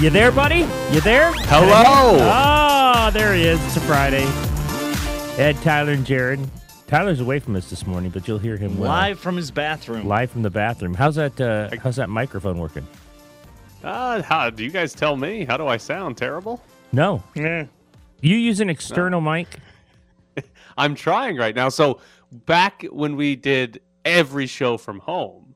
You there, buddy? You there? Hello. Oh, there he is. It's a Friday. Ed, Tyler, and Jared. Tyler's away from us this morning, but you'll hear him well. Live from his bathroom. live from the bathroom. How's that? Uh, how's that microphone working? Uh, how do you guys tell me? How do I sound? Terrible? No, Yeah. you use an external mic. I'm trying right now. So back when we did every show from home,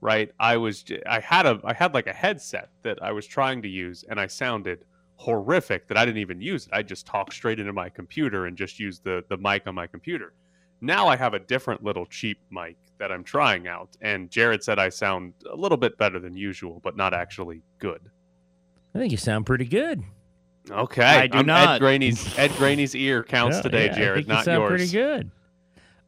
right? I was I had a I had like a headset that I was trying to use, and I sounded horrific. That I didn't even use it. I just talked straight into my computer and just used the the mic on my computer. Now I have a different little cheap mic that I'm trying out, and Jared said I sound a little bit better than usual, but not actually good. I think you sound pretty good. Okay, I do I'm not. Ed Graney's Ed Graney's ear counts Yeah, today, yeah, I Jared, think you not sound yours. pretty good.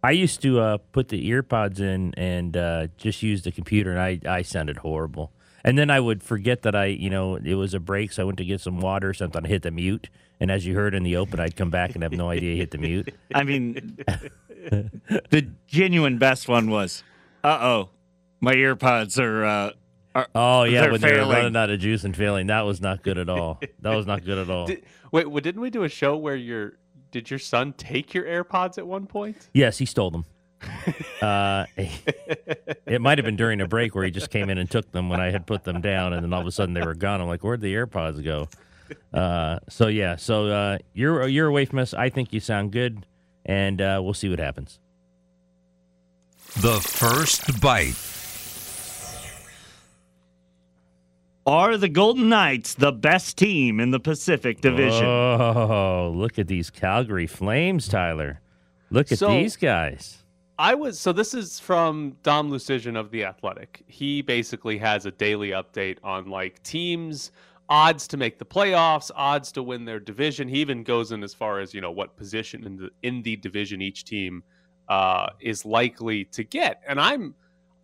I used to uh, put the ear pods in and uh, just use the computer, and I, I sounded horrible. And then I would forget that I, you know, it was a break, so I went to get some water or something. I hit the mute, and as you heard in the open, I'd come back and have no idea I hit the mute. I mean, the genuine best one was, uh oh, my earpods are. Uh, are Oh yeah, They're when they were failing. running out of juice and failing, that was not good at all. That was not good at all. Did, wait, well, didn't we do a show where your did your son take your AirPods at one point? Yes, he stole them. Uh, it might have been during a break where he just came in and took them when I had put them down, and then all of a sudden they were gone. I'm like, where'd the AirPods go? Uh, so yeah, so uh, you're you're away from us. I think you sound good, and uh, we'll see what happens. The first bite. Are the Golden Knights the best team in the Pacific Division? Oh, look at these Calgary Flames, Tyler. Look at So- these guys. I was so this is from Dom Luszczyszyn of the Athletic. He basically has a daily update on like teams odds to make the playoffs, odds to win their division. He even goes in as far as, you know, what position in the in the division each team uh is likely to get. And I'm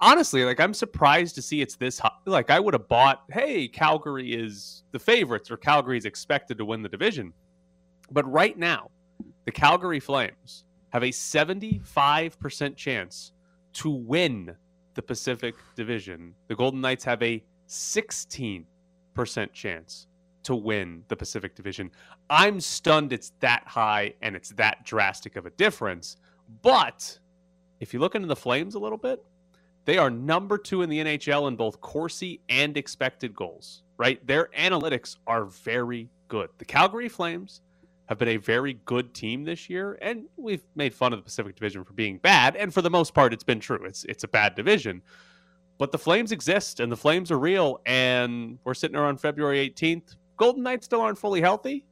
honestly like I'm surprised to see it's this high. Like I would have bought, hey, Calgary is the favorites or Calgary is expected to win the division. But right now, the Calgary Flames have a 75% chance to win the Pacific Division. The Golden Knights have a 16% chance to win the Pacific Division. I'm stunned it's that high and it's that drastic of a difference. But if you look into the Flames a little bit, they are number two in the NHL in both Corsi and expected goals, right? Their analytics are very good. The Calgary Flames have been a very good team this year, and we've made fun of the Pacific Division for being bad, and for the most part, it's been true. It's it's a bad division, but the Flames exist, and the Flames are real, and we're sitting around February 18th. Golden Knights still aren't fully healthy,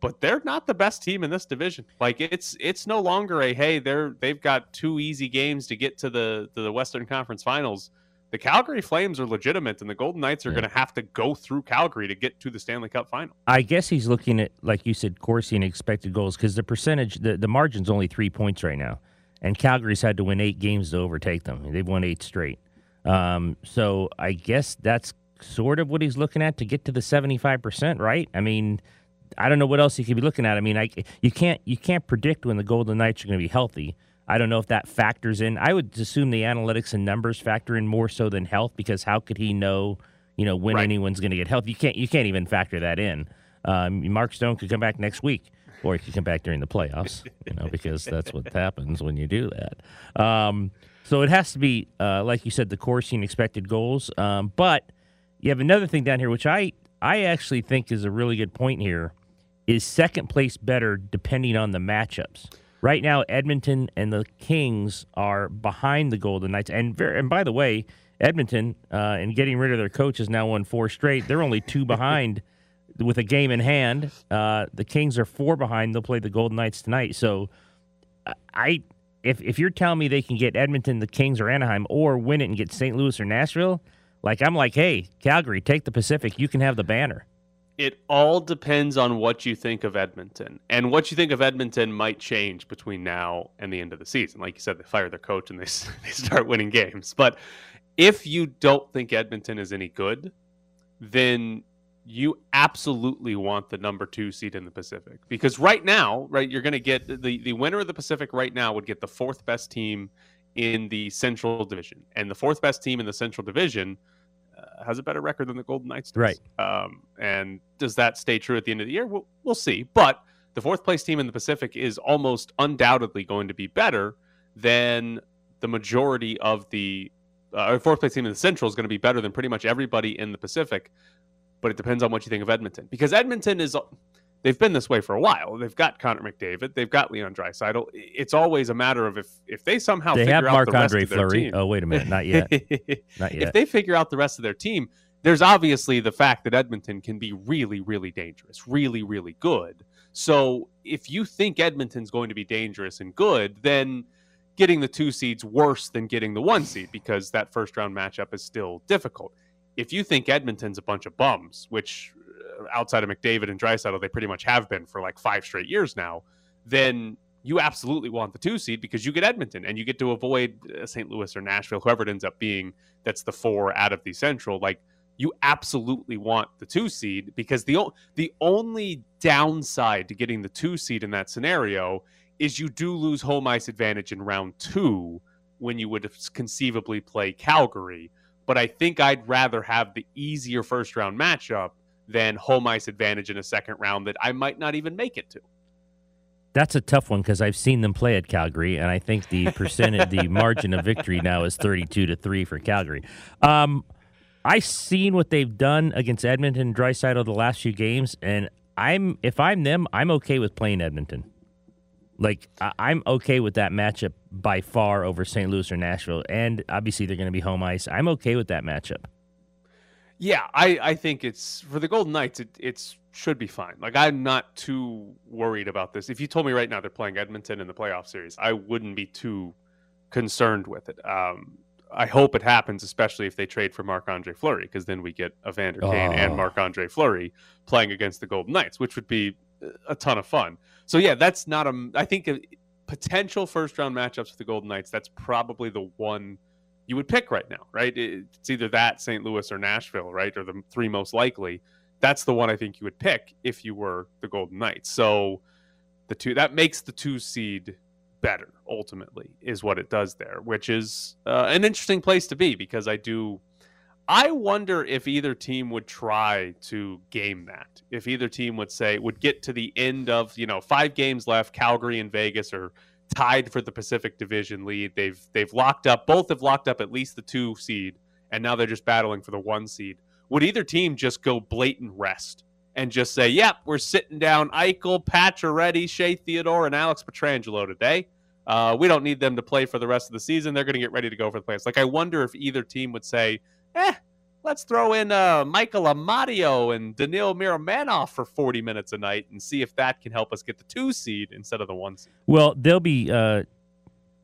but they're not the best team in this division. Like it's it's no longer a hey they're they've got two easy games to get to the to the Western Conference Finals. The Calgary Flames are legitimate, and the Golden Knights are Yeah. going to have to go through Calgary to get to the Stanley Cup Final. I guess he's looking at, like you said, Corsi and expected goals because the percentage, the, the margin's only three points right now. And Calgary's had to win eight games to overtake them. They've won eight straight. Um, so I guess that's sort of what he's looking at to get to the 75%, right? I mean, I don't know what else he could be looking at. I mean, I, you can't you can't predict when the Golden Knights are going to be healthy. I don't know if that factors in. I would assume the analytics and numbers factor in more so than health because how could he know, you know, when Right. anyone's going to get healthy? You can't you can't even factor that in. Um, Mark Stone could come back next week, or he could come back during the playoffs, you know, because that's what happens when you do that. Um, so it has to be, uh, like you said, the Corsi and expected goals. Um, but you have another thing down here, which I I actually think is a really good point here. Is second place better depending on the matchups? Right now, Edmonton and the Kings are behind the Golden Knights, and ver- and by the way, Edmonton uh, and getting rid of their coach has now won four straight. They're only two behind with a game in hand. Uh, the Kings are four behind. They'll play the Golden Knights tonight. So, I if if you're telling me they can get Edmonton, the Kings, or Anaheim, or win it and get St. Louis or Nashville, like I'm like, hey, Calgary, take the Pacific. You can have the banner. It all depends on what you think of Edmonton. And what you think of Edmonton might change between now and the end of the season. Like you said, they fire their coach and they, they start winning games. But if you don't think Edmonton is any good, then you absolutely want the number two seed in the Pacific. Because right now, right, you're going to get the, the winner of the Pacific right now would get the fourth best team in the Central Division. And the fourth best team in the Central Division has a better record than the Golden Knights does. Right. Um, and does that stay true at the end of the year? We'll, we'll see. But the fourth place team in the Pacific is almost undoubtedly going to be better than the majority of the uh, fourth place team in the Central is going to be better than pretty much everybody in the Pacific. But it depends on what you think of Edmonton because Edmonton is they've been this way for a while. They've got Connor McDavid, they've got Leon Draisaitl. It's always a matter of if if they somehow They figure have out Marc the rest Andre of their Fleury. team. Oh, wait a minute, not yet, not yet. if they figure out the rest of their team, there's obviously the fact that Edmonton can be really, really dangerous, really, really good. So if you think Edmonton's going to be dangerous and good, then getting the two seeds worse than getting the one seed because that first round matchup is still difficult. If you think Edmonton's a bunch of bums, which outside of McDavid and Draisaitl, they pretty much have been for like five straight years now, then you absolutely want the two seed because you get Edmonton and you get to avoid uh, St. Louis or Nashville, whoever it ends up being. That's the four out of the Central. Like you absolutely want the two seed because the o- the only downside to getting the two seed in that scenario is you do lose home ice advantage in round two when you would conceivably play Calgary. But I think I'd rather have the easier first round matchup than home ice advantage in a second round that I might not even make it to. That's a tough one because I've seen them play at Calgary, and I think the percentage, the margin of victory now is thirty-two to three for Calgary. Um, I've seen what they've done against Edmonton and Draisaitl over the last few games, and I'm if I'm them, I'm okay with playing Edmonton. Like I- I'm okay with that matchup by far over St. Louis or Nashville, and obviously they're going to be home ice. I'm okay with that matchup. Yeah, I, I think it's for the Golden Knights. It it's should be fine. Like I'm not too worried about this. If you told me right now they're playing Edmonton in the playoff series, I wouldn't be too concerned with it. Um, I hope it happens, especially if they trade for Marc Andre Fleury, because then we get Evander Kane and Oh. Marc Andre Fleury playing against the Golden Knights, which would be a ton of fun. So yeah, that's not a. I think a, potential first round matchups with the Golden Knights. That's probably the one you would pick right now, right? It's either that, St. Louis, or Nashville, right? Or the three most likely. That's the one I think you would pick if you were the Golden Knights. So the two that makes the two seed better ultimately is what it does there, which is uh, an interesting place to be because I do. I wonder if either team would try to game that. If either team would say would get to the end of you know five games left, Calgary and Vegas are tied for the Pacific Division lead. They've they've locked up. Both have locked up at least the two seed, and now they're just battling for the one seed. Would either team just go blatant rest and just say, "Yep, we're sitting down Eichel, Pacioretty, Shea Theodore, and Alex Pietrangelo today. Uh, we don't need them to play for the rest of the season. They're going to get ready to go for the playoffs." Like, I wonder if either team would say, "Eh." Let's throw in uh, Michael Amadio and Daniil Miromanov for 40 minutes a night and see if that can help us get the two seed instead of the one seed. Well, they'll be uh,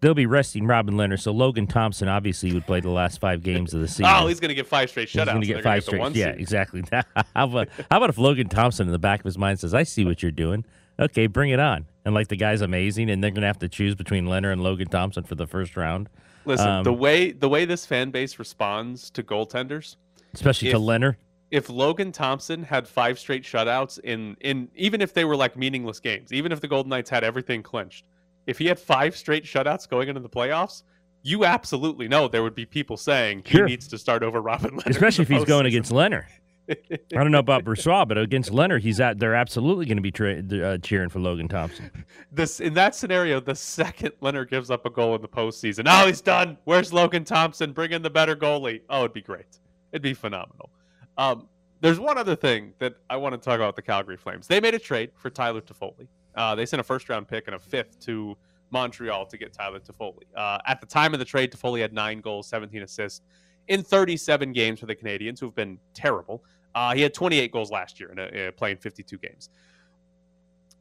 they'll be resting Robin Lehner, so Logan Thompson obviously would play the last five games of the season. Oh, he's going to get five straight shutouts. He's going to get five straight. Yeah, seed. exactly. how about how about if Logan Thompson in the back of his mind says, "I see what you're doing. Okay, bring it on." And like the guy's amazing, and they're going to have to choose between Lehner and Logan Thompson for the first round, Listen, Um, the way the way this fan base responds to goaltenders, especially to If- Lehner. if Logan Thompson had five straight shutouts in in even if they were like meaningless games, even if the Golden Knights had everything clinched, if he had five straight shutouts going into the playoffs, you absolutely know there would be people saying Sure. he needs to start over Robin Lehner. Especially if he's going against Lehner. I don't know about Brossoit, but against Lehner, he's at. They're absolutely going to be tra- uh, cheering for Logan Thompson. this in that scenario, the second Lehner gives up a goal in the postseason, oh, he's done. Where's Logan Thompson? Bring in the better goalie. Oh, it'd be great. It'd be phenomenal. Um, there's one other thing that I want to talk about the Calgary Flames. They made a trade for Tyler Toffoli. Uh, they sent a first round pick and a fifth to Montreal to get Tyler Toffoli. Uh, at the time of the trade, Toffoli had nine goals, 17 assists in 37 games for the Canadiens, who have been terrible. Uh, he had 28 goals last year in a, uh, playing 52 games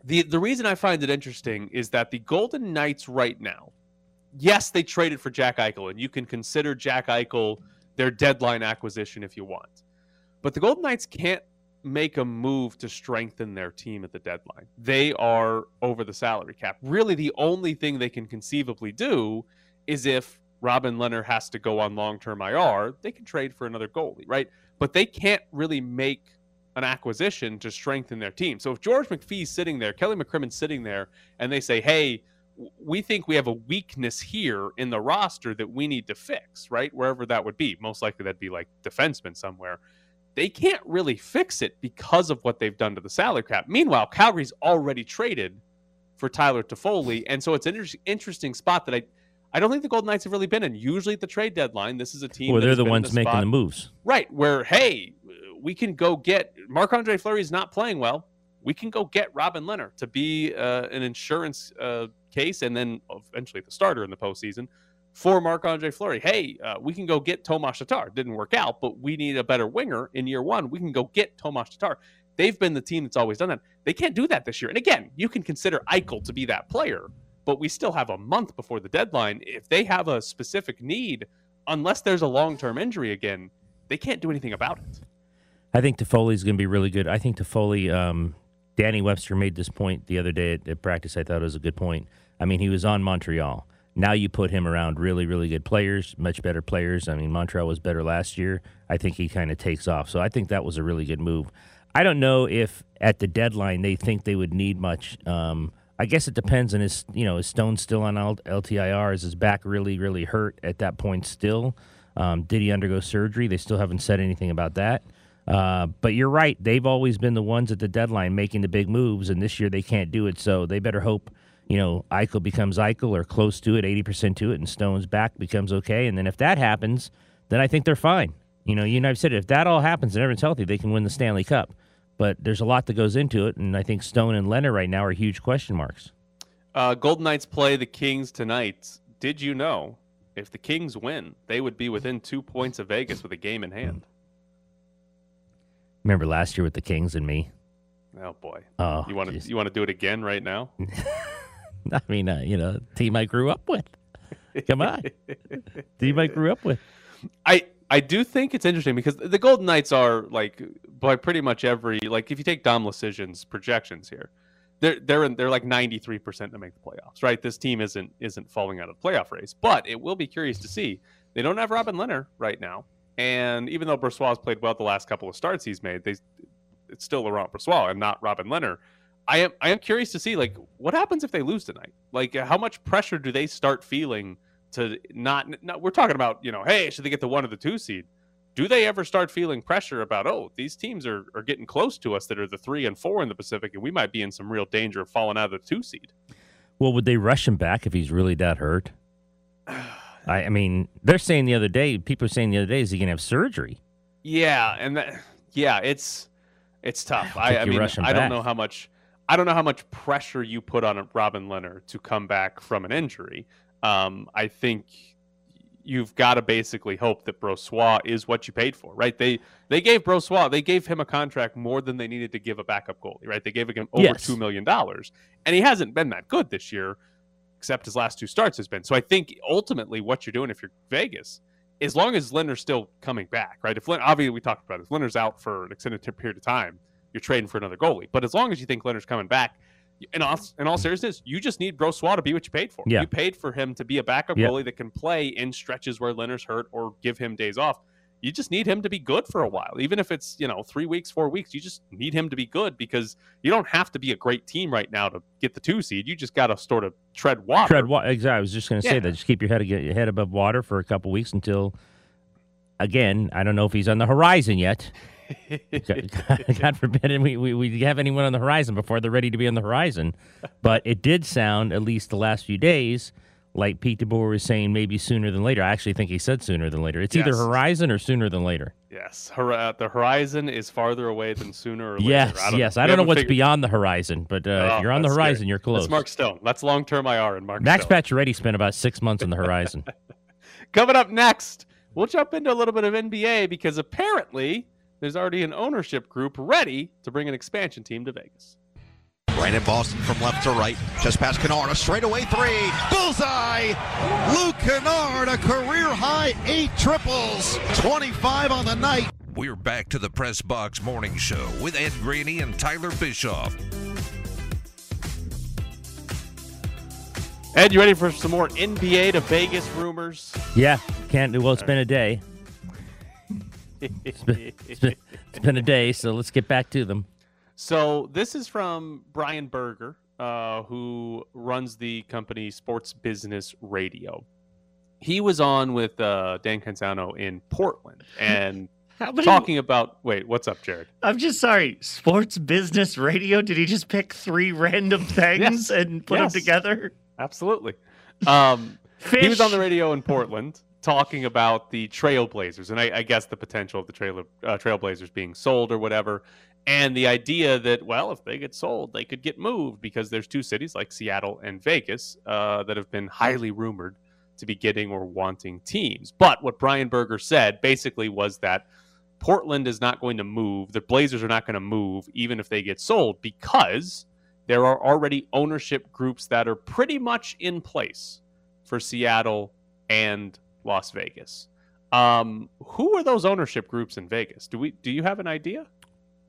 the the reason I find it interesting is that the Golden Knights right now, yes, they traded for Jack Eichel, and you can consider Jack Eichel their deadline acquisition if you want. But the Golden Knights can't make a move to strengthen their team at the deadline. They are over the salary cap. Really, the only thing they can conceivably do is if Robin Lehner has to go on long term IR, they can trade for another goalie, right? But they can't really make an acquisition to strengthen their team. So if George McPhee's sitting there, Kelly McCrimmon's sitting there, and they say, hey, we think we have a weakness here in the roster that we need to fix, right? Wherever that would be. Most likely that'd be like defenseman somewhere. They can't really fix it because of what they've done to the salary cap. Meanwhile, Calgary's already traded for Tyler Toffoli, and so it's an inter- interesting spot that I I don't think the Golden Knights have really been in. Usually at the trade deadline, this is a team. Well, they're the ones making spot- the moves. Right, where hey, we can go get Marc Andre Fleury is not playing well. We can go get Robin Lehner to be uh, an insurance uh, case, and then eventually the starter in the postseason for Marc Andre Fleury. Hey, uh, we can go get Tomas Tatar. Didn't work out, but we need a better winger in year one. We can go get Tomas Tatar. They've been the team that's always done that. They can't do that this year. And again, you can consider Eichel to be that player, but we still have a month before the deadline. If they have a specific need, unless there's a long term injury again, they can't do anything about it. I think Toffoli's going to be really good. I think Toffoli, um, Danny Webster made this point the other day at, at practice. I thought it was a good point. I mean, he was on Montreal. Now you put him around really, really good players, much better players. I mean, Montreal was better last year. I think he kind of takes off. So I think that was a really good move. I don't know if at the deadline they think they would need much. Um, I guess it depends on his, you know, is Stone still on LTIR? Is his back really, really hurt at that point still? Um, did he undergo surgery? They still haven't said anything about that. Uh, but you're right. They've always been the ones at the deadline making the big moves, and this year they can't do it. So they better hope, you know, Eichel becomes Eichel or close to it, 80% to it, and Stone's back becomes okay. And then if that happens, then I think they're fine. You know, you and I've said it, if that all happens and everyone's healthy, they can win the Stanley Cup. But there's a lot that goes into it, and I think Stone and Lehner right now are huge question marks. Uh, Golden Knights play the Kings tonight. Did you know if the Kings win, they would be within two points of Vegas with a game in hand? Remember last year with the Kings and me? Oh boy, Oh, you want to you want to do it again right now? I mean, uh, you know, team I grew up with. Come on, team I grew up with. I I do think it's interesting because the Golden Knights are like by pretty much every like if you take Dom Luszczyszyn's projections here, they're they're in, they're like ninety three percent to make the playoffs. Right, this team isn't isn't falling out of the playoff race, but it will be curious to see. They don't have Robin Lehner right now, and even though Brossoit played well the last couple of starts he's made, they it's still Laurent Brossoit and not Robin Lehner. I am I am curious to see like what happens if they lose tonight. Like how much pressure do they start feeling to not, not we're talking about you know hey should they get the one or the two seed do they ever start feeling pressure about oh these teams are, are getting close to us that are the three and four in the pacific and we might be in some real danger of falling out of the two seed Well, would they rush him back if he's really that hurt? I, I mean, they're saying the other day, people are saying the other day, is he going to have surgery? yeah and that yeah it's it's tough i, think I mean i don't back. know how much i don't know how much pressure you put on robin leonard to come back from an injury um i think you've got to basically hope that Brossoit is what you paid for, right? They they gave Brossoit, they gave him a contract more than they needed to give a backup goalie, right? They gave him over Yes. two million dollars, and he hasn't been that good this year, except his last two starts has been. So I think ultimately what you're doing if you're Vegas, as long as Lehner's still coming back, right? If Lin, obviously we talked about it, if Lehner's out for an extended period of time, you're trading for another goalie. But as long as you think Lehner's coming back. In all, in all seriousness, you just need Brossoit to be what you paid for. Yeah. You paid for him to be a backup Yeah. goalie that can play in stretches where Lehner's hurt or give him days off. You just need him to be good for a while. Even if it's, you know, three weeks, four weeks, you just need him to be good because you don't have to be a great team right now to get the two seed. You just got to sort of tread water. Tread water. Exactly. I was just going to say Yeah. that. Just keep your head, your head above water for a couple weeks until, again, I don't know if he's on the horizon yet. God, forbid we, we, we have anyone on the horizon before they're ready to be on the horizon. But it did sound, at least the last few days, like Pete DeBoer was saying maybe sooner than later. I actually think he said sooner than later. It's either horizon or sooner than later. yes. Hor- the horizon is farther away than sooner or later. Yes, I don't, yes. I don't know what's figured- beyond the horizon, but uh, Oh, if you're on the horizon, scary. you're close. That's Mark Stone. That's long term IR and Mark Max. Pacioretty spent about six months on the horizon. Coming up next, we'll jump into a little bit of NBA because apparently there's already an ownership group ready to bring an expansion team to Vegas. Brandon Boston from left to right. Just past Kennard. A straightaway three. Bullseye. Luke Kennard, a career high eight triples. 25 on the night. We're back to the Press Box Morning Show with Ed Graney and Tyler Bischoff. Ed, you ready for some more NBA to Vegas rumors? yeah, can't do well. It's been a day. It's been, it's been, it's been a day, so let's get back to them. So this is from Brian Berger uh, who runs the company Sports Business Radio. He was on with uh, Dan Canzano in Portland and many? talking about. Wait, what's up, Jared? I'm just sorry. Sports business radio. Did he just pick three random things Yes. and put Yes. them together? Absolutely. Um, Fish. he was on the radio in Portland talking about the Trailblazers and I, I guess the potential of the trailer, uh, Trailblazers being sold or whatever. And the idea that, well, if they get sold, they could get moved because there's two cities like Seattle and Vegas uh, that have been highly rumored to be getting or wanting teams. But what Brian Berger said basically was that Portland is not going to move. The Blazers are not going to move even if they get sold because there are already ownership groups that are pretty much in place for Seattle and Las Vegas. Um, who are those ownership groups in Vegas? Do we do you have an idea?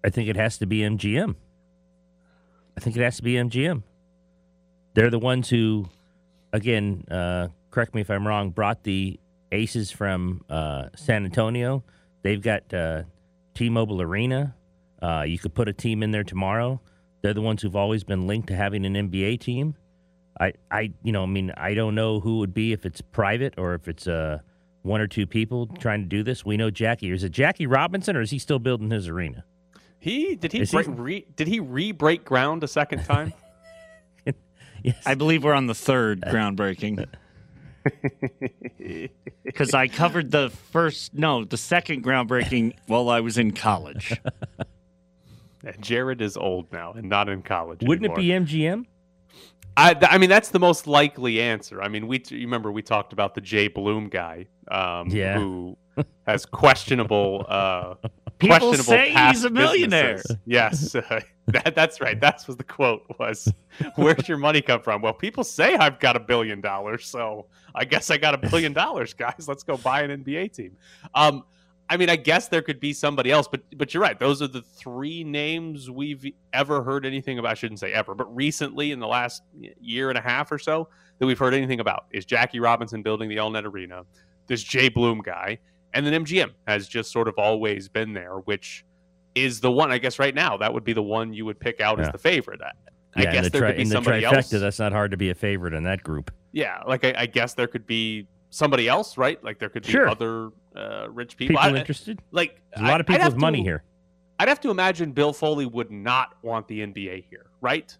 I think it has to be MGM. I think it has to be MGM. They're the ones who, again, uh, correct me if I'm wrong, brought the Aces from uh, San Antonio. They've got uh, T-Mobile Arena. Uh, you could put a team in there tomorrow. They're the ones who've always been linked to having an NBA team. I, I, you know, I mean, I don't know who it would be if it's private or if it's uh, one or two people trying to do this. We know Jackie. Is it Jackie Robinson or is he still building his arena? He did he, Is he- break, re, did he re-break ground a second time? Yes. I believe we're on the third groundbreaking. Because I covered the first, no, the second groundbreaking while I was in college. Jared is old now and not in college. Wouldn't anymore. it be MGM? I, th- I mean, that's the most likely answer. I mean, we t- you remember we talked about the Jay Bloom guy, um, Yeah. who has questionable, uh, People questionable say past he's a millionaire. businesses. Yes, uh, that, that's right. That's what the quote was. Where's your money come from? Well, people say I've got a billion dollars, so I guess I got a billion dollars, guys. Let's go buy an NBA team. Um, I mean, I guess there could be somebody else, but but you're right. Those are the three names we've ever heard anything about. I shouldn't say ever, but recently in the last year and a half or so that we've heard anything about is Jackie Robinson building the All Net Arena, this Jay Bloom guy, and then MGM has just sort of always been there, which is the one. I guess right now that would be the one you would pick out as the favorite. I, I Yeah, in guess the there tri- could be in the somebody trifecta, else. That's not hard to be a favorite in that group. Yeah, like I, I guess there could be somebody else, right? Like there could be Sure. other uh, rich people. People I- interested? like There's a lot of I- I'd people with money to- here. I'd have to imagine Bill Foley would not want the NBA here, right?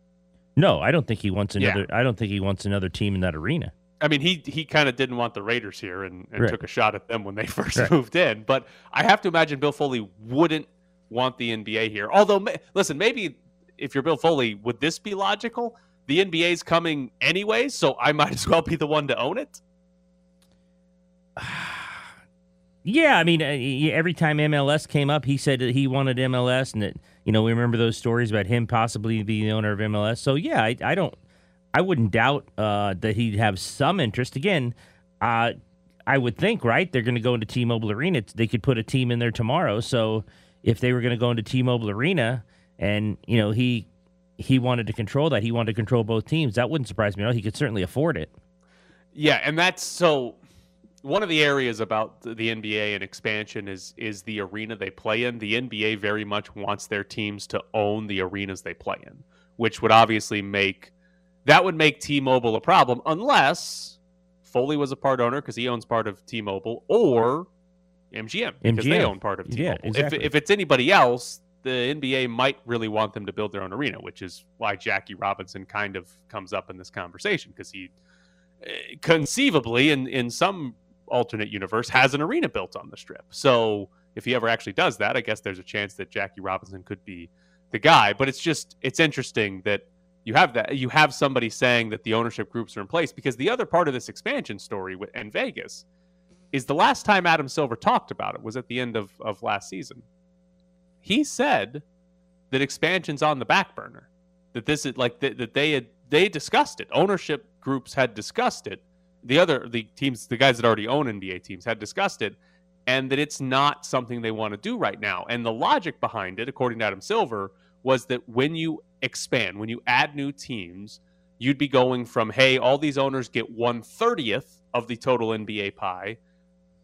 No, I don't think he wants Yeah. another. I don't think he wants another team in that arena. I mean, he he kind of didn't want the Raiders here and, and Right. took a shot at them when they first Right. moved in. But I have to imagine Bill Foley wouldn't want the NBA here. Although, listen, maybe if you're Bill Foley, would this be logical? The NBA's coming anyway, so I might as well be the one to own it. Yeah, I mean, uh, every time MLS came up, he said that he wanted MLS, and that you know we remember those stories about him possibly being the owner of MLS. So yeah, I, I don't, I wouldn't doubt uh, that he'd have some interest. Again, uh, I would think right they're going to go into T-Mobile Arena. They could put a team in there tomorrow. So if they were going to go into T-Mobile Arena, and you know he he wanted to control that, he wanted to control both teams. That wouldn't surprise me at all. He could certainly afford it. Yeah, and that's so. One of the areas about the NBA and expansion is is the arena they play in. The NBA very much wants their teams to own the arenas they play in, which would obviously make that would make T-Mobile a problem unless Foley was a part owner because he owns part of T-Mobile or MGM because they own part of T-Mobile. exactly. If if it's anybody else, the NBA might really want them to build their own arena, which is why Jackie Robinson kind of comes up in this conversation because he eh, conceivably in in some alternate universe has an arena built on the strip. So if he ever actually does that, I guess there's a chance that Jackie Robinson could be the guy. But it's just it's interesting that you have that you have somebody saying that the ownership groups are in place because the other part of this expansion story with in Vegas is the last time Adam Silver talked about it was at the end of, of last season. He said that expansion's on the back burner. That this is like that, that they had they discussed it. Ownership groups had discussed it. The other the teams, the guys that already own NBA teams had discussed it, and that it's not something they want to do right now. And the logic behind it, according to Adam Silver, was that when you expand, when you add new teams, you'd be going from hey, all these owners get one thirtieth of the total NBA pie.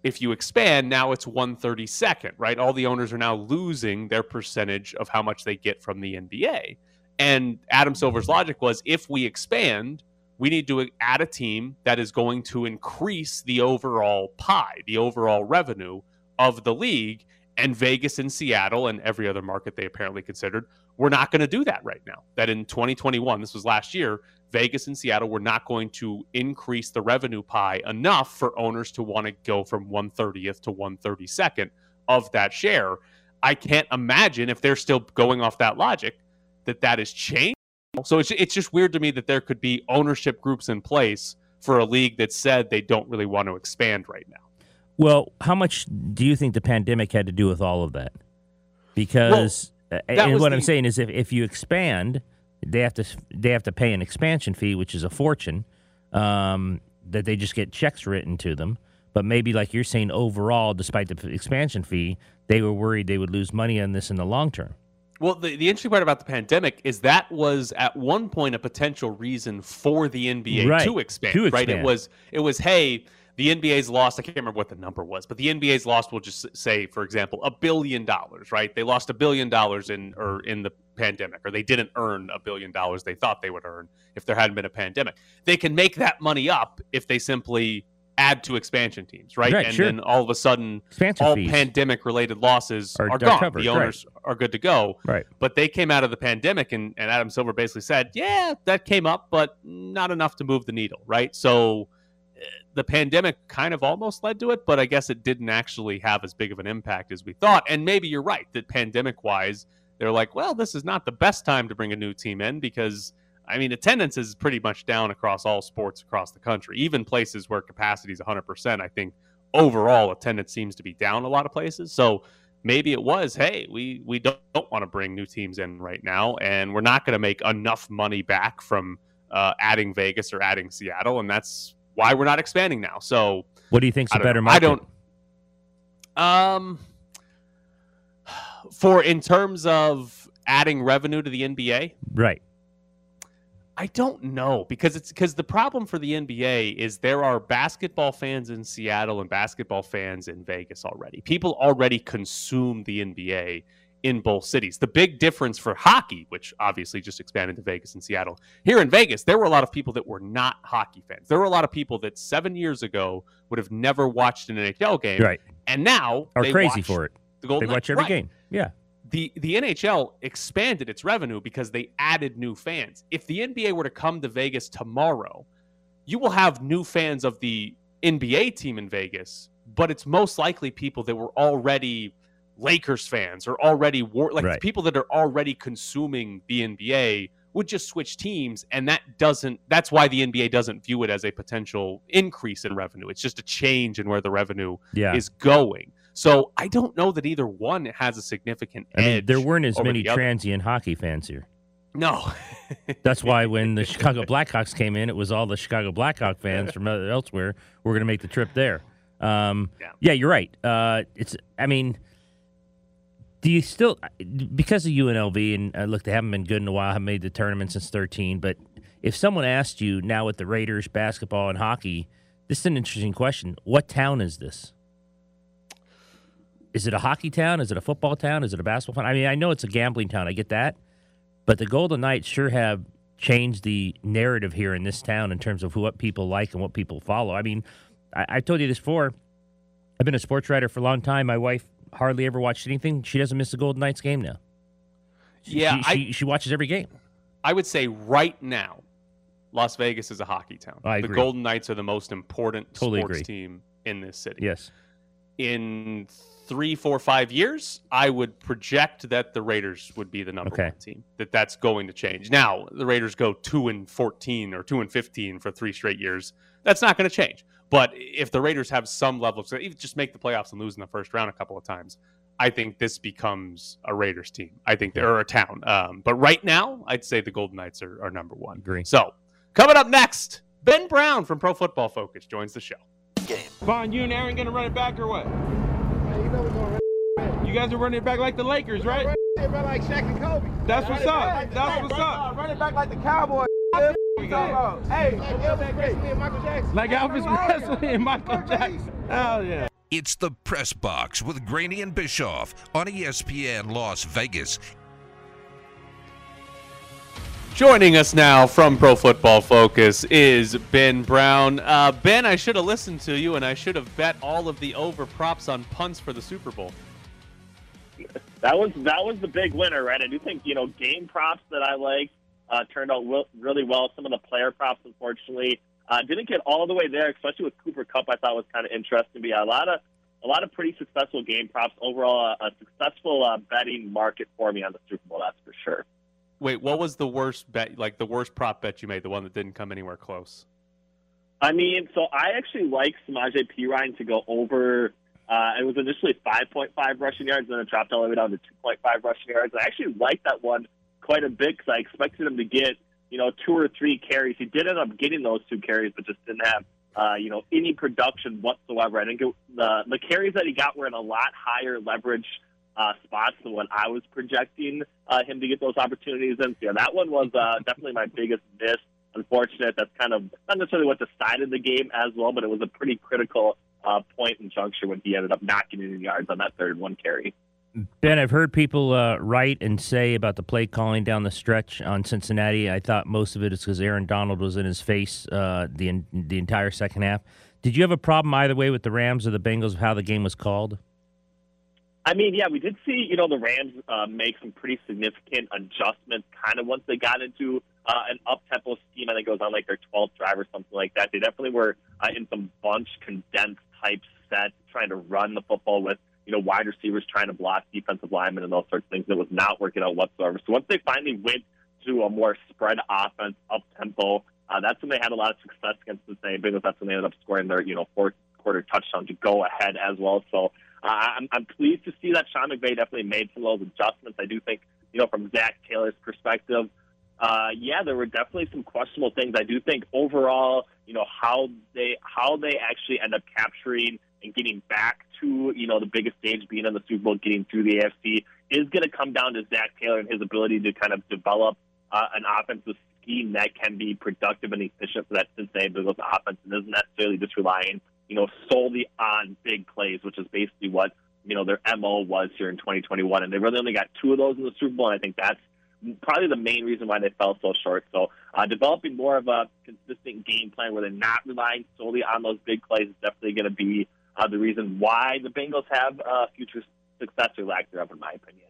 If you expand, now it's one thirty second, right? All the owners are now losing their percentage of how much they get from the NBA. And Adam Silver's logic was if we expand, we need to add a team that is going to increase the overall pie, the overall revenue of the league. And Vegas and Seattle and every other market they apparently considered, we're not going to do that right now. That in 2021, this was last year, Vegas and Seattle were not going to increase the revenue pie enough for owners to want to go from 130th to 132nd of that share. I can't imagine if they're still going off that logic that that has changed. So it's it's just weird to me that there could be ownership groups in place for a league that said they don't really want to expand right now. Well, how much do you think the pandemic had to do with all of that? Because well, uh, and what the, I'm saying is, if, if you expand, they have to they have to pay an expansion fee, which is a fortune. Um, that they just get checks written to them. But maybe, like you're saying, overall, despite the expansion fee, they were worried they would lose money on this in the long term. Well, the, the interesting part about the pandemic is that was at one point a potential reason for the NBA right. to expand. To right? It was it was hey, the NBA's lost. I can't remember what the number was, but the NBA's lost. We'll just say, for example, a billion dollars. Right? They lost a billion dollars in or in the pandemic, or they didn't earn a billion dollars they thought they would earn if there hadn't been a pandemic. They can make that money up if they simply add to expansion teams, right? right and sure. then all of a sudden, expansion all pandemic related losses are, are gone. Covered, the owners right. are good to go. Right. But they came out of the pandemic, and, and Adam Silver basically said, yeah, that came up, but not enough to move the needle, right? So eh, the pandemic kind of almost led to it, but I guess it didn't actually have as big of an impact as we thought. And maybe you're right that pandemic wise, they're like, well, this is not the best time to bring a new team in because I mean, attendance is pretty much down across all sports across the country, even places where capacity is 100%. I think overall attendance seems to be down a lot of places. So maybe it was, hey, we, we don't, don't want to bring new teams in right now, and we're not going to make enough money back from uh, adding Vegas or adding Seattle, and that's why we're not expanding now. So, what do you think's a better know. market? I don't. Um, for in terms of adding revenue to the NBA, right? I don't know because it's because the problem for the NBA is there are basketball fans in Seattle and basketball fans in Vegas already. People already consume the NBA in both cities. The big difference for hockey, which obviously just expanded to Vegas and Seattle, here in Vegas, there were a lot of people that were not hockey fans. There were a lot of people that seven years ago would have never watched an NHL game, right? And now are crazy for it. The Golden they watch every right. game. Yeah the the NHL expanded its revenue because they added new fans. If the NBA were to come to Vegas tomorrow, you will have new fans of the NBA team in Vegas, but it's most likely people that were already Lakers fans or already war like right. people that are already consuming the NBA would just switch teams and that doesn't that's why the NBA doesn't view it as a potential increase in revenue. It's just a change in where the revenue yeah. is going. So I don't know that either one has a significant I mean, there weren't as many the transient hockey fans here. No. That's why when the Chicago Blackhawks came in, it was all the Chicago Blackhawk fans from elsewhere who were going to make the trip there. Um, yeah. yeah, you're right. Uh, it's. I mean, do you still because of UNLV and uh, look, they haven't been good in a while. Haven't made the tournament since 13. But if someone asked you now with the Raiders basketball and hockey, this is an interesting question. What town is this? Is it a hockey town? Is it a football town? Is it a basketball town? I mean, I know it's a gambling town. I get that. But the Golden Knights sure have changed the narrative here in this town in terms of what people like and what people follow. I mean, I, I told you this before. I've been a sports writer for a long time. My wife hardly ever watched anything. She doesn't miss a Golden Knights game now. Yeah, she, she, she, watches every game. I would say right now, Las Vegas is a hockey town. I the agree. Golden Knights are the most important totally sports agree. team in this city. Yes. In three, four, five years, I would project that the Raiders would be the number Okay. one team. That that's going to change. Now the Raiders go two and fourteen or two and fifteen for three straight years. That's not going to change. But if the Raiders have some level of even just make the playoffs and lose in the first round a couple of times, I think this becomes a Raiders team. I think they're a town. Um, but right now, I'd say the Golden Knights are, are number one. Agree. So coming up next, Ben Brown from Pro Football Focus joins the show. Fine, you and Aaron gonna run it back or what? You guys are running it back like the Lakers, right? like Shaq and Kobe. That's what's up. That's what's up. Run it back like the Cowboys. We got it. Hey, like Elvis Presley and Michael Jackson. Like Elvis Presley and Michael Jackson. Hell yeah. It's the Press Box with Graney and Bischoff on ESPN Las Vegas. Joining us now from Pro Football Focus is Ben Brown. Uh, ben, I should have listened to you, and I should have bet all of the over props on punts for the Super Bowl. That was that was the big winner, right? I do think you know game props that I like uh, turned out really well. Some of the player props, unfortunately, uh, didn't get all the way there. Especially with Cooper Kupp, I thought was kind of interesting. But yeah, a lot of a lot of pretty successful game props. Overall, a, a successful uh, betting market for me on the Super Bowl. That's for sure. Wait, what was the worst bet? Like the worst prop bet you made? The one that didn't come anywhere close? I mean, so I actually like Samaje Perine to go over. Uh, it was initially 5.5 rushing yards, then it dropped all the way down to 2.5 rushing yards. I actually liked that one quite a bit because I expected him to get, you know, two or three carries. He did end up getting those two carries, but just didn't have, uh, you know, any production whatsoever. I think it, the the carries that he got were in a lot higher leverage uh, spots than what I was projecting uh, him to get those opportunities in. So yeah, that one was uh, definitely my biggest miss. Unfortunate. That's kind of not necessarily what decided the game as well, but it was a pretty critical uh, point and juncture when he ended up not getting any yards on that third one carry. Ben, I've heard people uh, write and say about the play calling down the stretch on Cincinnati. I thought most of it is because Aaron Donald was in his face uh, the the entire second half. Did you have a problem either way with the Rams or the Bengals of how the game was called? I mean, yeah, we did see, you know, the Rams uh, make some pretty significant adjustments kind of once they got into uh, an up-tempo scheme. I think it was on like their 12th drive or something like that. They definitely were uh, in some bunch condensed type sets, trying to run the football with, you know, wide receivers trying to block defensive linemen and those sorts of things. It was not working out whatsoever. So once they finally went to a more spread offense, up-tempo, uh, that's when they had a lot of success against the same Bengals. That's when they ended up scoring their, you know, fourth quarter touchdown to go ahead as well. So, uh, I'm, I'm pleased to see that Sean McVay definitely made some of those adjustments. I do think, you know, from Zac Taylor's perspective, uh, yeah, there were definitely some questionable things. I do think overall, you know, how they how they actually end up capturing and getting back to you know the biggest stage, being in the Super Bowl, getting through the AFC, is going to come down to Zac Taylor and his ability to kind of develop uh, an offensive scheme that can be productive and efficient for that Cincinnati Bengals offense, and isn't necessarily just relying you know, solely on big plays, which is basically what, you know, their MO was here in 2021. And they really only got two of those in the Super Bowl. And I think that's probably the main reason why they fell so short. So uh, developing more of a consistent game plan where they're not relying solely on those big plays is definitely going to be uh, the reason why the Bengals have uh, future success or lack thereof, in my opinion.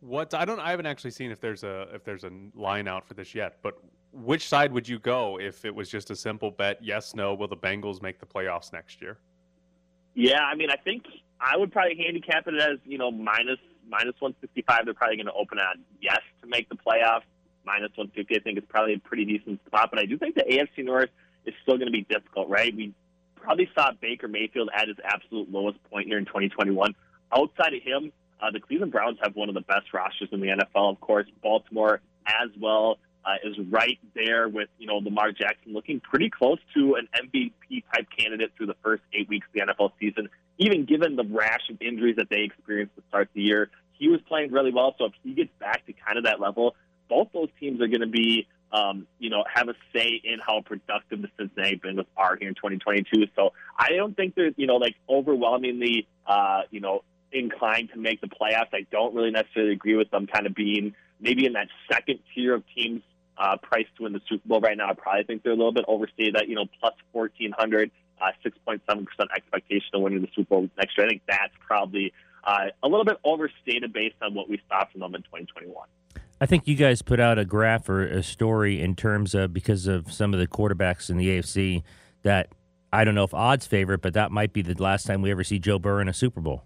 What I don't, I haven't actually seen if there's a if there's a line out for this yet. But which side would you go if it was just a simple bet? Yes, no. Will the Bengals make the playoffs next year? Yeah, I mean, I think I would probably handicap it as you know minus minus one sixty five. They're probably going to open on yes to make the playoffs. Minus one fifty, I think is probably a pretty decent spot. But I do think the AFC North is still going to be difficult, right? We probably saw Baker Mayfield at his absolute lowest point here in 2021. Outside of him, uh, the Cleveland Browns have one of the best rosters in the NFL. Of course, Baltimore as well uh, is right there with you know Lamar Jackson looking pretty close to an MVP type candidate through the first eight weeks of the NFL season. Even given the rash of injuries that they experienced to start the year, he was playing really well. So if he gets back to kind of that level, both those teams are going to be um, you know, have a say in how productive the Cincinnati Bengals are here in 2022. So I don't think they're, you know, like overwhelmingly, uh, you know, inclined to make the playoffs. I don't really necessarily agree with them kind of being maybe in that second tier of teams uh, priced to win the Super Bowl right now. I probably think they're a little bit overstated at, you know, plus 1,400, uh, 6.7% expectation of winning the Super Bowl next year. I think that's probably uh, a little bit overstated based on what we saw from them in 2021. I think you guys put out a graph or a story in terms of because of some of the quarterbacks in the AFC that I don't know if odds favorite, but that might be the last time we ever see Joe Burrow in a Super Bowl.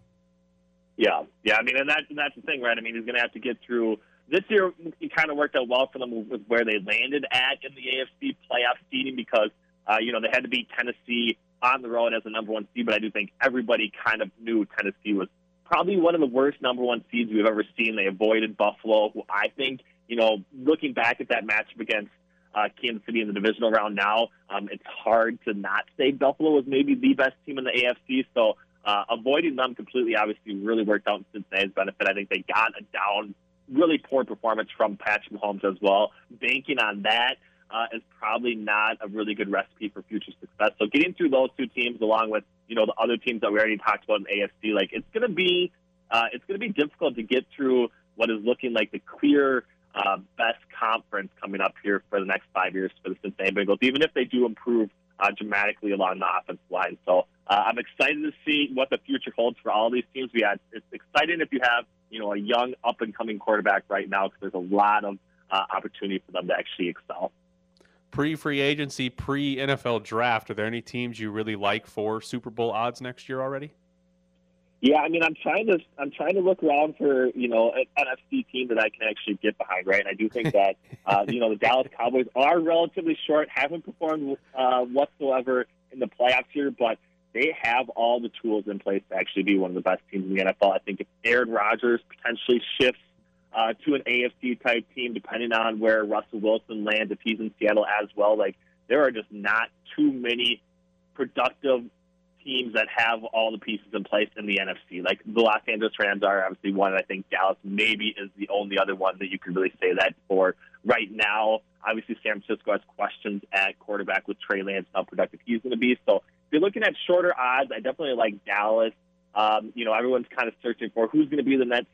Yeah, yeah. I mean, and that's and that's the thing, right? I mean, he's going to have to get through this year. It kind of worked out well for them with where they landed at in the AFC playoff seeding because uh, you know they had to beat Tennessee on the road as a number one seed. But I do think everybody kind of knew Tennessee was probably one of the worst number one seeds we've ever seen. They avoided Buffalo, who I think you know, looking back at that matchup against uh, Kansas City in the divisional round now, um, it's hard to not say Buffalo was maybe the best team in the AFC. So uh, avoiding them completely obviously really worked out in Cincinnati's benefit. I think they got a down, really poor performance from Patrick Mahomes as well. Banking on that uh, is probably not a really good recipe for future success. So getting through those two teams, along with you know the other teams that we already talked about in AFC, like it's going to be uh, it's going to be difficult to get through what is looking like the clear uh, best conference coming up here for the next five years for the Cincinnati Bengals, even if they do improve uh, dramatically along the offensive line. So uh, I'm excited to see what the future holds for all these teams. We had it's exciting if you have you know a young up and coming quarterback right now because there's a lot of uh, opportunity for them to actually excel. Pre free agency, pre NFL draft, are there any teams you really like for Super Bowl odds next year already? Yeah, I mean, I'm trying to I'm trying to look around for you know an NFC team that I can actually get behind, right? And I do think that uh, you know the Dallas Cowboys are relatively short, haven't performed uh, whatsoever in the playoffs here, but they have all the tools in place to actually be one of the best teams in the NFL. I think if Aaron Rodgers potentially shifts uh, to an AFC type team, depending on where Russell Wilson lands, if he's in Seattle as well, like there are just not too many productive teams that have all the pieces in place in the NFC. Like the Los Angeles Rams are obviously one. And I think Dallas maybe is the only other one that you could really say that for right now. Obviously, San Francisco has questions at quarterback with Trey Lance, how productive he's going to be. So if you're looking at shorter odds, I definitely like Dallas. Um, you know, everyone's kind of searching for who's going to be the next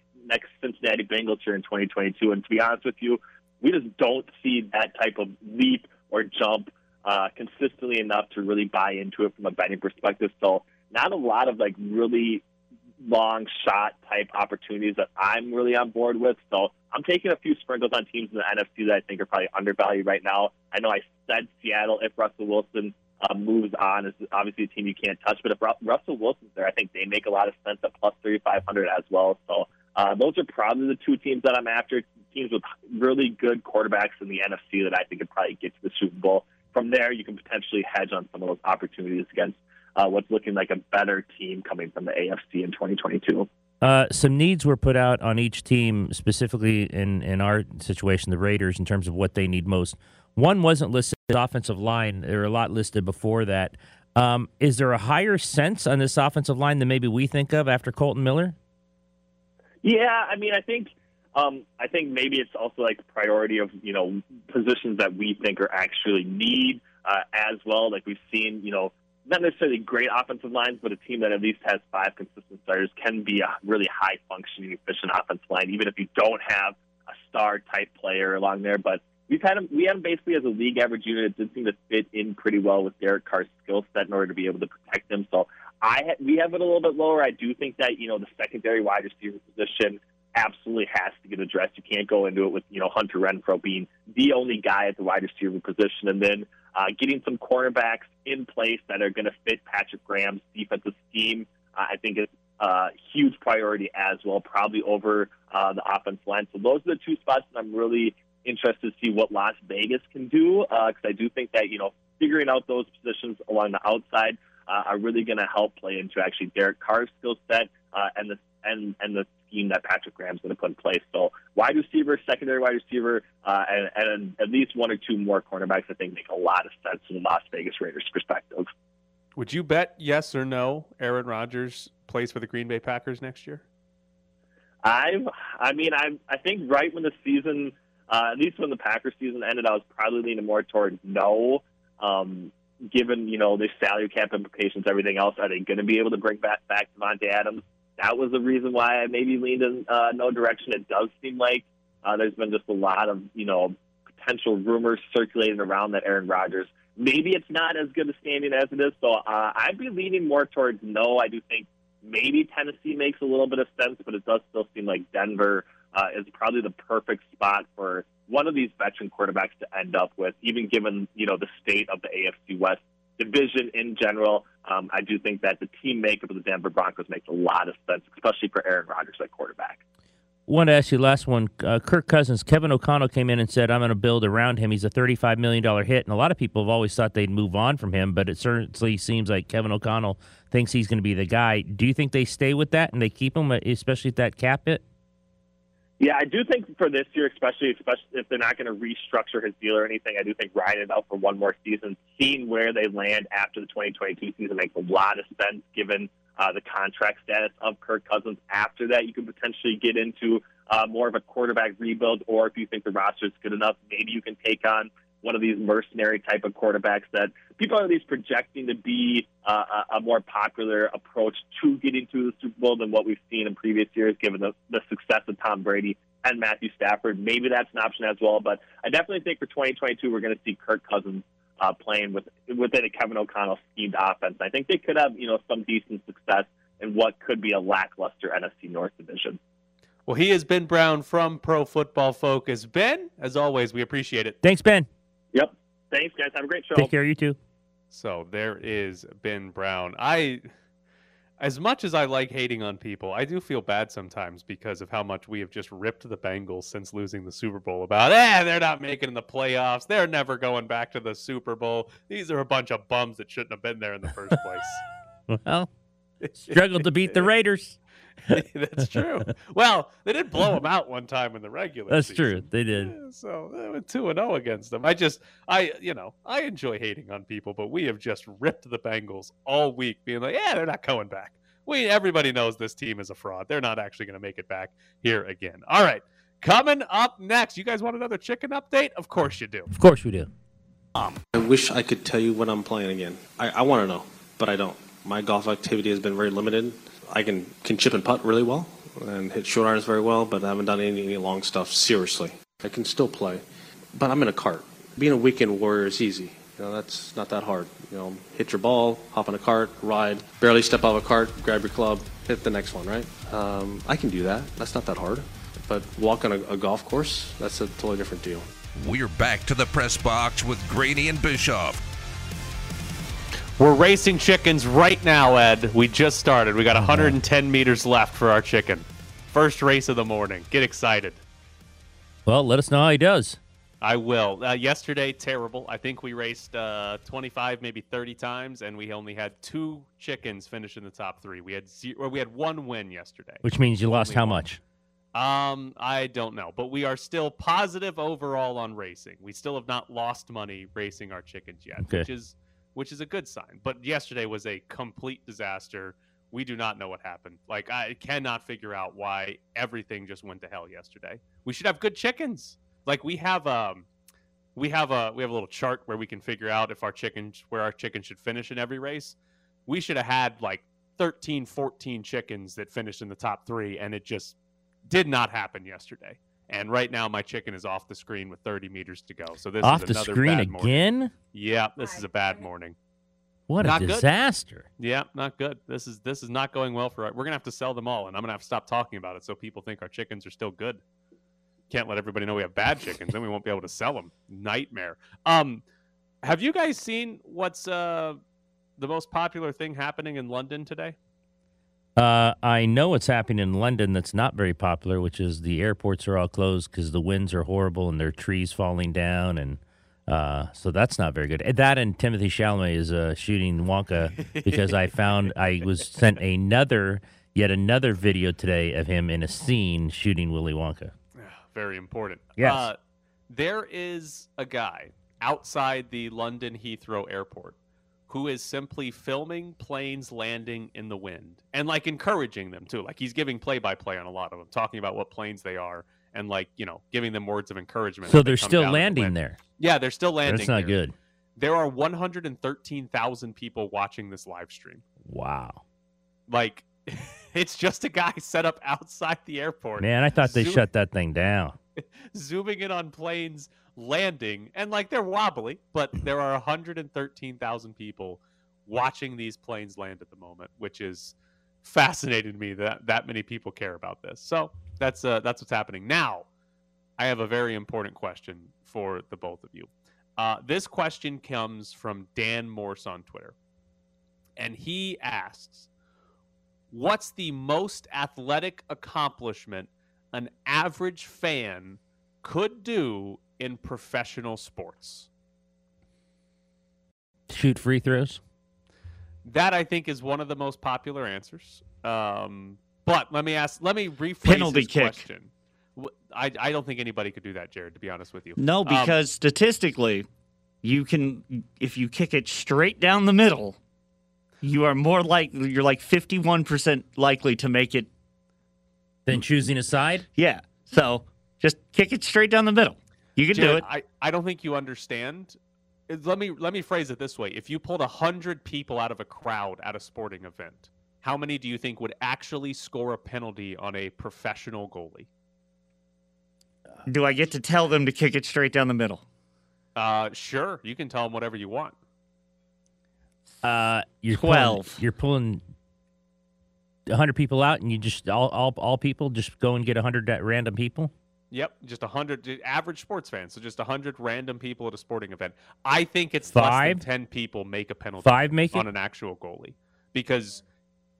Cincinnati Bengals here in 2022. And to be honest with you, we just don't see that type of leap or jump uh, consistently enough to really buy into it from a betting perspective. So not a lot of like really long shot type opportunities that I'm really on board with. So I'm taking a few sprinkles on teams in the NFC that I think are probably undervalued right now. I know I said Seattle if Russell Wilson uh, moves on is obviously a team you can't touch, but if Russell Wilson's there, I think they make a lot of sense at plus 3,500 as well. So uh, those are probably the two teams that I'm after. Teams with really good quarterbacks in the NFC that I think could probably get to the Super Bowl. From there, you can potentially hedge on some of those opportunities against uh, what's looking like a better team coming from the AFC in 2022. Uh, some needs were put out on each team, specifically in, in our situation, the Raiders, in terms of what they need most. One wasn't listed offensive line. There were a lot listed before that. Um, is there a higher sense on this offensive line than maybe we think of after Kolton Miller? Yeah, I mean, I think um, I think maybe it's also like priority of you know positions that we think are actually need uh, as well. Like we've seen, you know, not necessarily great offensive lines, but a team that at least has five consistent starters can be a really high functioning, efficient offensive line, even if you don't have a star type player along there. But we've had him, we had him basically as a league average unit. It did seem to fit in pretty well with Derek Carr's skill set in order to be able to protect him. So I ha- we have it a little bit lower. I do think that you know the secondary wide receiver position absolutely has to get addressed. You can't go into it with you know Hunter Renfrow being the only guy at the wide receiver position, and then uh, getting some cornerbacks in place that are going to fit Patrick Graham's defensive scheme. Uh, I think is a huge priority as well, probably over uh, the offense line. So those are the two spots that I'm really interested to see what Las Vegas can do because I do think that you know figuring out those positions along the outside uh, are really going to help play into actually Derek Carr's skill set uh, and the and and the scheme that Patrick Graham's going to put in place. So wide receiver, secondary wide receiver, uh, and, and at least one or two more cornerbacks, I think make a lot of sense from the Las Vegas Raiders perspective. Would you bet yes or no Aaron Rodgers plays for the Green Bay Packers next year? I've, I mean, I, I think right when the season, uh, at least when the Packers season ended, I was probably leaning more toward no. Um, given you know the salary cap implications, everything else, are they going to be able to bring back back Davante Adams? That was the reason why I maybe leaned in uh, no direction. It does seem like uh, there's been just a lot of you know potential rumors circulating around that Aaron Rodgers. Maybe it's not as good a standing as it is, so uh, I'd be leaning more towards no. I do think maybe Tennessee makes a little bit of sense, but it does still seem like Denver uh, is probably the perfect spot for one of these veteran quarterbacks to end up with, even given you know the state of the AFC West division in general. Um, I do think that the team makeup of the Denver Broncos makes a lot of sense, especially for Aaron Rodgers at quarterback. Want to ask you last one? Uh, Kirk Cousins, Kevin O'Connell came in and said, "I'm going to build around him. He's a 35 million dollar hit." And a lot of people have always thought they'd move on from him, but it certainly seems like Kevin O'Connell thinks he's going to be the guy. Do you think they stay with that and they keep him, especially at that cap hit? Yeah, I do think for this year, especially, especially if they're not going to restructure his deal or anything, I do think riding it out for one more season, seeing where they land after the 2022 season makes a lot of sense given uh, the contract status of Kirk Cousins. After that, you could potentially get into uh, more of a quarterback rebuild, or if you think the roster is good enough, maybe you can take on one of these mercenary type of quarterbacks that people are at least projecting to be uh, a, a more popular approach to getting to the Super Bowl than what we've seen in previous years, given the, the success of Tom Brady and Matthew Stafford. Maybe that's an option as well. But I definitely think for 2022 we're going to see Kirk Cousins uh, playing with within a Kevin O'Connell schemed offense. I think they could have you know some decent success in what could be a lackluster NFC North division. Well, he is Ben Brown from Pro Football Focus. Ben, as always, we appreciate it. Thanks, Ben. Yep. Thanks, guys. Have a great show. Take care, you too. So there is Ben Brown. I, as much as I like hating on people, I do feel bad sometimes because of how much we have just ripped the Bengals since losing the Super Bowl about, eh, they're not making the playoffs. They're never going back to the Super Bowl. These are a bunch of bums that shouldn't have been there in the first place. Well, struggled to beat the Raiders. That's true. Well, they did blow them out one time in the regular. That's season. true. They did. Yeah, so they went two and zero against them. I just, I, you know, I enjoy hating on people, but we have just ripped the Bengals all week, being like, yeah, they're not going back. We, everybody knows this team is a fraud. They're not actually going to make it back here again. All right, coming up next, you guys want another chicken update? Of course you do. Of course we do. Um, I wish I could tell you when I'm playing again. I, I want to know, but I don't. My golf activity has been very limited. I can, can chip and putt really well and hit short irons very well, but I haven't done any, any long stuff seriously. I can still play, but I'm in a cart. Being a weekend warrior is easy. You know, that's not that hard. You know, hit your ball, hop in a cart, ride, barely step out of a cart, grab your club, hit the next one, right? Um, I can do that. That's not that hard. But walk on a, a golf course, that's a totally different deal. We're back to the press box with Grady and Bischoff. We're racing chickens right now, Ed. We just started. We got 110 meters left for our chicken. First race of the morning. Get excited. Well, let us know how he does. I will. Uh, yesterday, terrible. I think we raced uh, 25, maybe 30 times, and we only had two chickens finish in the top three. We had zero, we had one win yesterday. Which means you lost how much? Um, I don't know, but we are still positive overall on racing. We still have not lost money racing our chickens yet, Okay. which is which is a good sign. But yesterday was a complete disaster. We do not know what happened. Like I cannot figure out why everything just went to hell yesterday. We should have good chickens. Like we have um we have a we have a little chart where we can figure out if our chickens where our chickens should finish in every race. We should have had like 13 14 chickens that finished in the top 3 and it just did not happen yesterday. And right now, my chicken is off the screen with 30 meters to go. So this Off is the screen bad again? Yeah, this is a bad morning. What Not a good. disaster. Yeah, not good. This is this is not going well for. Us. We're gonna have to sell them all, and I'm gonna have to stop talking about it so people think our chickens are still good. Can't let everybody know we have bad chickens, then we won't be able to sell them. Nightmare. Um, have you guys seen what's uh the most popular thing happening in London today? Uh, I know what's happening in London that's not very popular, which is the airports are all closed because the winds are horrible and there are trees falling down, and uh, so that's not very good. And That and Timothée Chalamet is uh, shooting Wonka because I found I was sent another yet another video today of him in a scene shooting Willy Wonka. Very important. Yes. Uh, there is a guy outside the London Heathrow Airport who is simply filming planes landing in the wind and like encouraging them too. Like he's giving play by play on a lot of them, talking about what planes they are and like, you know, giving them words of encouragement. So they they're come still landing there. Yeah, they're still landing. That's not there. good. There are 113,000 people watching this live stream. Wow, Like it's just a guy set up outside the airport. man! I thought they Zoom- shut that thing down. zooming in on planes landing and like they're wobbly but there are 113,000 people watching these planes land at the moment which is fascinating to me that that many people care about this. So that's uh that's what's happening. Now i have a very important question for the both of you. Uh, this question comes from dan morse on twitter and he asks what's the most athletic accomplishment an average fan could do in professional sports? Shoot free throws. That I think is one of the most popular answers. Um, but let me ask, let me rephrase Penalty this kick. question. I, I don't think anybody could do that, Jared. To be honest with you, No, Um, because statistically, you can if you kick it straight down the middle, you are more like you're like 51% likely to make it. Then choosing a side. Yeah. So just kick it straight down the middle. You can do it. I, I don't think you understand. Let me let me phrase it this way: If you pulled a hundred people out of a crowd at a sporting event, how many do you think would actually score a penalty on a professional goalie? Do I get to tell them to kick it straight down the middle? Uh, sure, you can tell them whatever you want. Uh, you're 12. Pulling, you're pulling hundred people out, and you just all all all people just go and get hundred random people. Yep, just a hundred average sports fans. So just a hundred random people at a sporting event. I think it's less Five? than ten people make a penalty. Five make on it? an actual goalie because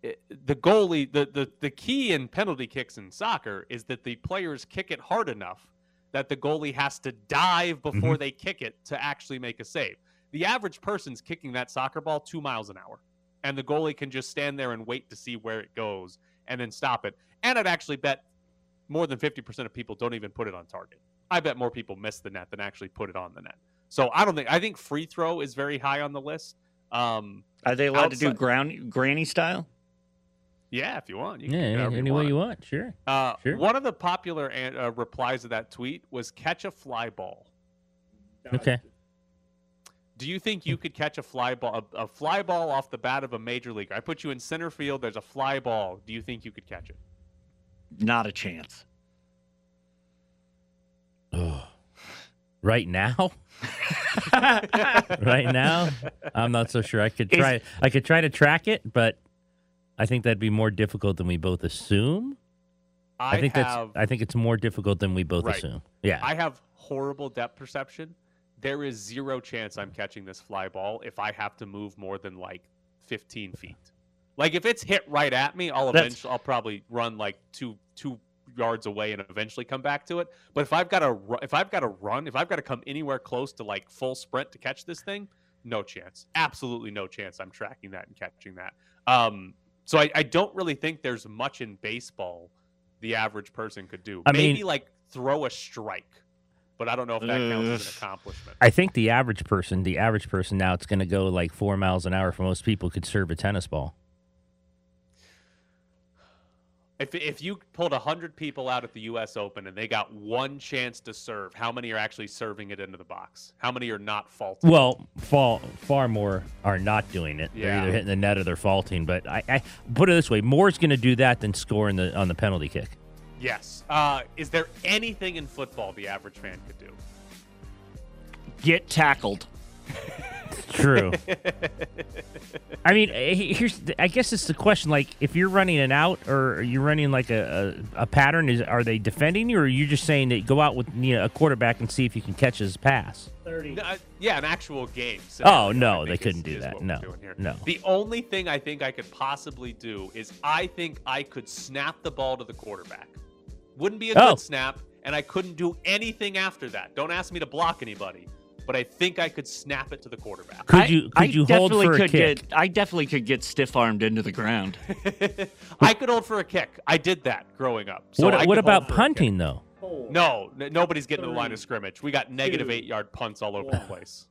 it, the goalie, the, the the key in penalty kicks in soccer is that the players kick it hard enough that the goalie has to dive before Mhm. they kick it to actually make a save. The average person's kicking that soccer ball two miles an hour, and the goalie can just stand there and wait to see where it goes and then stop it. And I'd actually bet more than 50% of people don't even put it on target. I bet more people miss the net than actually put it on the net. So I don't think I think free throw is very high on the list. Um, Are they allowed to do Outside- ground granny style? yeah, if you want, you can Yeah, do any, whatever any way you want, sure. Uh, Sure. One of the popular uh, replies to that tweet was catch a fly ball. Okay. Do you think you could catch a fly ball, a, a fly ball off the bat of a major leaguer? I put you in center field. There's a fly ball. Do you think you could catch it? Not a chance. Oh, Right now, right now, I'm not so sure. I could try. I could try to track it, but I think that'd be more difficult than we both assume. I, think have, that's. I think it's more difficult than we both Right. assume. Yeah. I have horrible depth perception. There is zero chance I'm catching this fly ball if I have to move more than like 15 feet. Like if it's hit right at me, I'll That's- eventually I'll probably run like two two yards away and eventually come back to it. But if I've got to if I've got to run, if I've got to come anywhere close to like full sprint to catch this thing, no chance. Absolutely no chance. I'm tracking that and catching that. Um, so I, I don't really think there's much in baseball the average person could do. I Maybe mean- like throw a strike, but I don't know if that counts as an accomplishment. I think the average person, the average person now, it's going to go like four miles an hour for most people could serve a tennis ball. If if you pulled hundred people out at the U.S. Open and they got one chance to serve, how many are actually serving it into the box? How many are not faulting? Well, far, far more are not doing it. They're either hitting the net or they're faulting. But I, I put it this way: more is going to do that than score in the on the penalty kick. Yes. Uh, is there anything in football the average fan could do? Get tackled. True. I mean, eh, here's the- I guess it's the question: like, if you're running an out or you're running like a, a, a pattern, is are they defending you, or are you just saying that go out with you know, a quarterback and see if you can catch his pass? No, uh, yeah, an actual game. So Oh no, they couldn't is- do that. No, no. The only thing I think I could possibly do is I think I could snap the ball to the quarterback. Wouldn't be a Oh. good snap, and I couldn't do anything after that. Don't ask me to block anybody, but I think I could snap it to the quarterback. Could you could I you hold definitely for a kick? Get, I definitely could get stiff armed into the ground. I could hold for a kick. I did that growing up. So what what about punting though? No, n- nobody's getting to the line of scrimmage. We got negative eight yard punts all over the place.